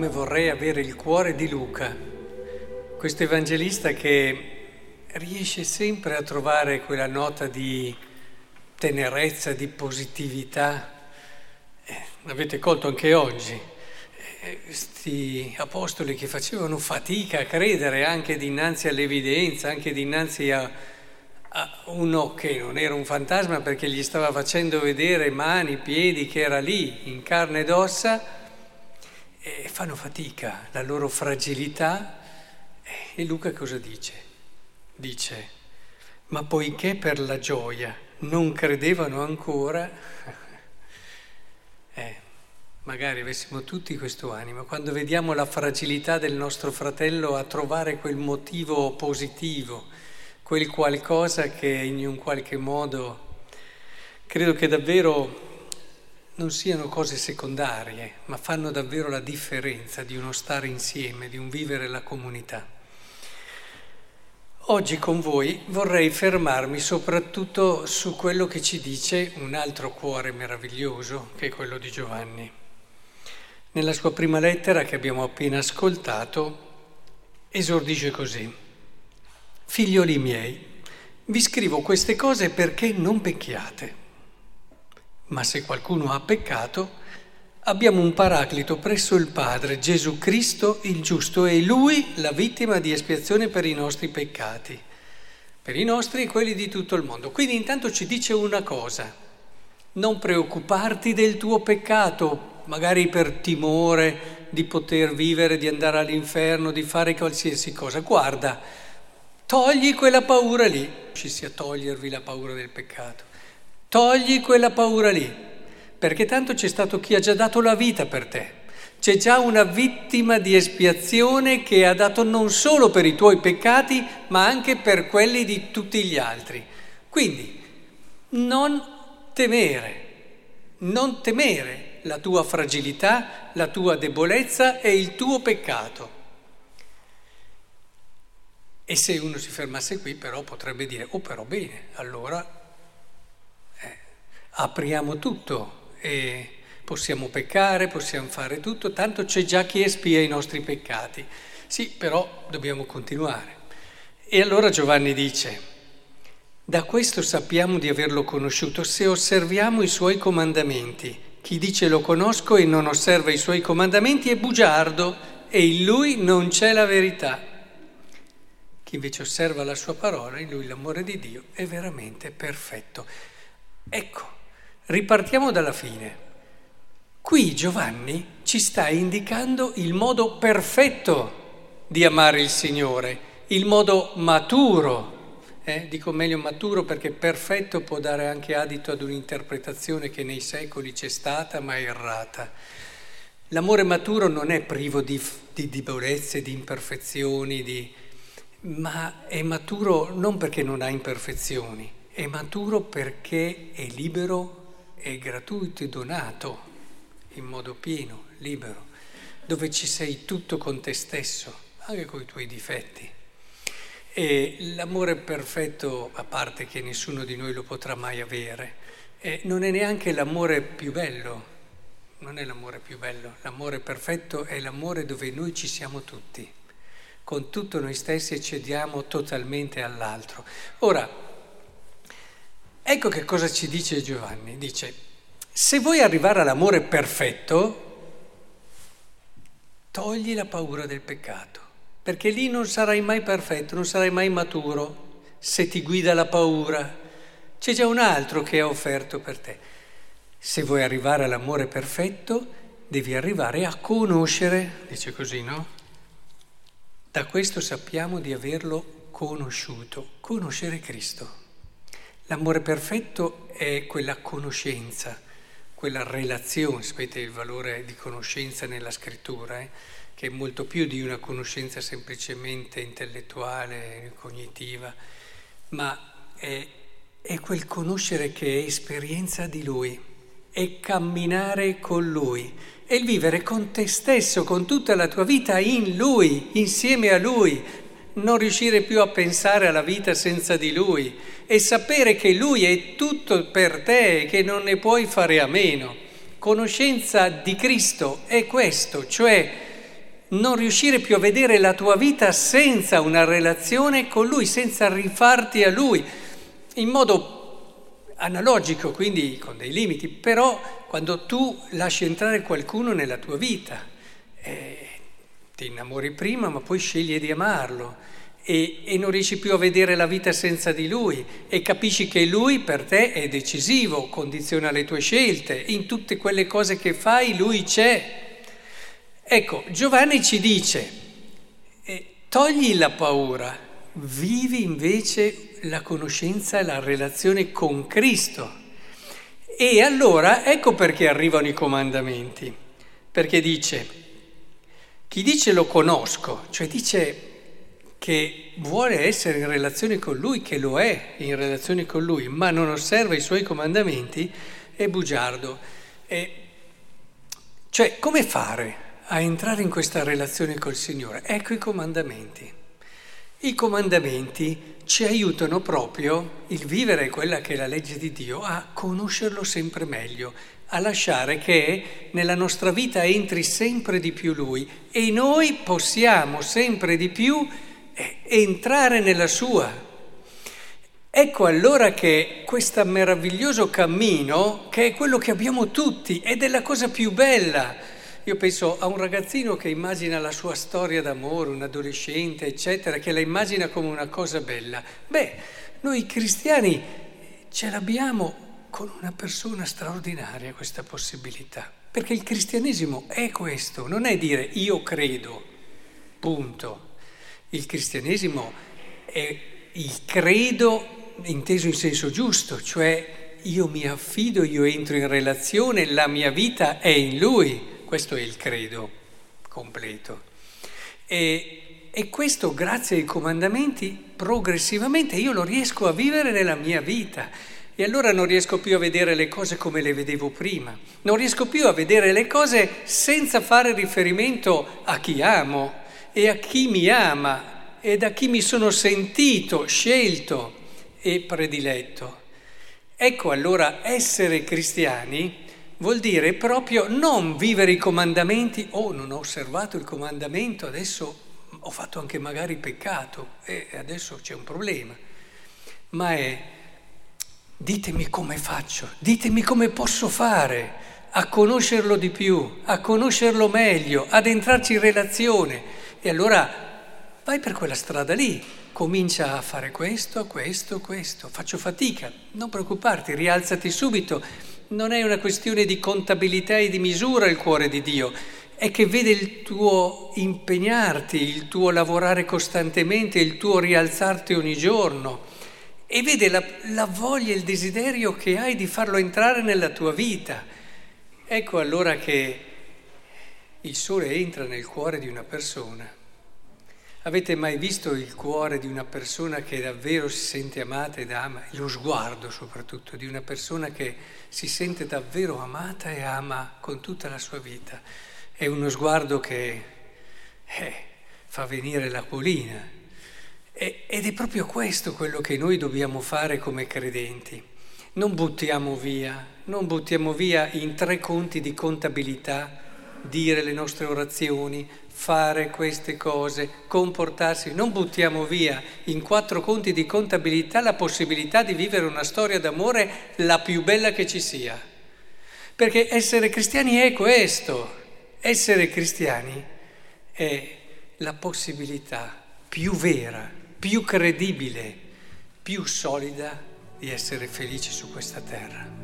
come vorrei avere il cuore di Luca, questo evangelista che riesce sempre a trovare quella nota di tenerezza, di positività. Eh, l'avete colto anche oggi. Questi eh, apostoli che facevano fatica a credere anche dinanzi all'evidenza, anche dinanzi a, a uno che non era un fantasma perché gli stava facendo vedere mani, piedi, che era lì in carne ed ossa e fanno fatica, la loro fragilità. E Luca cosa dice? Dice, ma poiché per la gioia non credevano ancora, eh, magari avessimo tutti questo animo, quando vediamo la fragilità del nostro fratello a trovare quel motivo positivo, quel qualcosa che in un qualche modo credo che davvero non siano cose secondarie, ma fanno davvero la differenza di uno stare insieme, di un vivere la comunità. Oggi con voi vorrei fermarmi soprattutto su quello che ci dice un altro cuore meraviglioso, che è quello di Giovanni. Nella sua prima lettera che abbiamo appena ascoltato, esordisce così. Figlioli miei, vi scrivo queste cose perché non pecchiate. Ma se qualcuno ha peccato, abbiamo un paraclito presso il Padre, Gesù Cristo il giusto, e Lui la vittima di espiazione per i nostri peccati, per i nostri e quelli di tutto il mondo. Quindi intanto ci dice una cosa, non preoccuparti del tuo peccato, magari per timore di poter vivere, di andare all'inferno, di fare qualsiasi cosa. Guarda, togli quella paura lì, ci sia togliervi la paura del peccato. Togli quella paura lì, perché tanto c'è stato chi ha già dato la vita per te. C'è già una vittima di espiazione che ha dato non solo per i tuoi peccati, ma anche per quelli di tutti gli altri. Quindi non temere, non temere la tua fragilità, la tua debolezza e il tuo peccato. E se uno si fermasse qui, però potrebbe dire, oh però bene, allora apriamo tutto e possiamo peccare, possiamo fare tutto, tanto c'è già chi espia i nostri peccati. Sì, però dobbiamo continuare. E allora Giovanni dice, da questo sappiamo di averlo conosciuto se osserviamo i suoi comandamenti. Chi dice lo conosco e non osserva i suoi comandamenti è bugiardo e in lui non c'è la verità. Chi invece osserva la sua parola, in lui l'amore di Dio è veramente perfetto. Ecco, Ripartiamo dalla fine. Qui Giovanni ci sta indicando il modo perfetto di amare il Signore, il modo maturo. Eh? Dico meglio maturo perché perfetto può dare anche adito ad un'interpretazione che nei secoli c'è stata ma è errata. L'amore maturo non è privo di, di debolezze, di imperfezioni, di... ma è maturo non perché non ha imperfezioni, è maturo perché è libero è gratuito e donato in modo pieno, libero, dove ci sei tutto con te stesso, anche con i tuoi difetti. E l'amore perfetto, a parte che nessuno di noi lo potrà mai avere, eh, non è neanche l'amore più bello, non è l'amore più bello, l'amore perfetto è l'amore dove noi ci siamo tutti, con tutto noi stessi e cediamo totalmente all'altro. Ora, Ecco che cosa ci dice Giovanni. Dice, se vuoi arrivare all'amore perfetto, togli la paura del peccato, perché lì non sarai mai perfetto, non sarai mai maturo se ti guida la paura. C'è già un altro che ha offerto per te. Se vuoi arrivare all'amore perfetto, devi arrivare a conoscere, dice così, no? Da questo sappiamo di averlo conosciuto, conoscere Cristo. L'amore perfetto è quella conoscenza, quella relazione, sapete il valore di conoscenza nella scrittura, eh? che è molto più di una conoscenza semplicemente intellettuale, cognitiva, ma è, è quel conoscere che è esperienza di Lui, è camminare con Lui, è il vivere con te stesso, con tutta la tua vita in Lui, insieme a Lui, non riuscire più a pensare alla vita senza di Lui e sapere che Lui è tutto per te e che non ne puoi fare a meno. Conoscenza di Cristo è questo, cioè non riuscire più a vedere la tua vita senza una relazione con Lui, senza rifarti a Lui, in modo analogico, quindi con dei limiti, però quando tu lasci entrare qualcuno nella tua vita, eh, ti innamori prima ma poi scegli di amarlo e, e non riesci più a vedere la vita senza di Lui e capisci che Lui per te è decisivo, condiziona le tue scelte, in tutte quelle cose che fai Lui c'è. Ecco, Giovanni ci dice, eh, togli la paura, vivi invece la conoscenza e la relazione con Cristo. E allora ecco perché arrivano i comandamenti, perché dice, chi dice lo conosco, cioè dice che vuole essere in relazione con Lui, che lo è in relazione con Lui, ma non osserva i suoi comandamenti, è bugiardo. E cioè, come fare? a entrare in questa relazione col Signore. Ecco i comandamenti. I comandamenti ci aiutano proprio il vivere quella che è la legge di Dio, a conoscerlo sempre meglio, a lasciare che nella nostra vita entri sempre di più Lui e noi possiamo sempre di più eh, entrare nella sua. Ecco allora che questo meraviglioso cammino, che è quello che abbiamo tutti ed è la cosa più bella, io penso a un ragazzino che immagina la sua storia d'amore, un adolescente, eccetera, che la immagina come una cosa bella. Beh, noi cristiani ce l'abbiamo con una persona straordinaria questa possibilità, perché il cristianesimo è questo, non è dire io credo, punto. Il cristianesimo è il credo inteso in senso giusto, cioè io mi affido, io entro in relazione, la mia vita è in lui. Questo è il credo completo. E, e questo, grazie ai comandamenti, progressivamente io lo riesco a vivere nella mia vita. E allora non riesco più a vedere le cose come le vedevo prima, non riesco più a vedere le cose senza fare riferimento a chi amo e a chi mi ama e da chi mi sono sentito, scelto e prediletto. Ecco allora essere cristiani vuol dire proprio non vivere i comandamenti, oh non ho osservato il comandamento, adesso ho fatto anche magari peccato e adesso c'è un problema, ma è ditemi come faccio, ditemi come posso fare a conoscerlo di più, a conoscerlo meglio, ad entrarci in relazione. E allora vai per quella strada lì, comincia a fare questo, questo, questo, faccio fatica, non preoccuparti, rialzati subito. Non è una questione di contabilità e di misura il cuore di Dio, è che vede il tuo impegnarti, il tuo lavorare costantemente, il tuo rialzarti ogni giorno e vede la, la voglia il desiderio che hai di farlo entrare nella tua vita. Ecco allora che il sole entra nel cuore di una persona Avete mai visto il cuore di una persona che davvero si sente amata ed ama, lo sguardo soprattutto di una persona che si sente davvero amata e ama con tutta la sua vita? È uno sguardo che eh, fa venire l'acquolina. Ed è proprio questo quello che noi dobbiamo fare come credenti. Non buttiamo via, non buttiamo via in tre conti di contabilità dire le nostre orazioni, fare queste cose, comportarsi. Non buttiamo via in quattro conti di contabilità la possibilità di vivere una storia d'amore la più bella che ci sia. Perché essere cristiani è questo. Essere cristiani è la possibilità più vera, più credibile, più solida di essere felici su questa terra.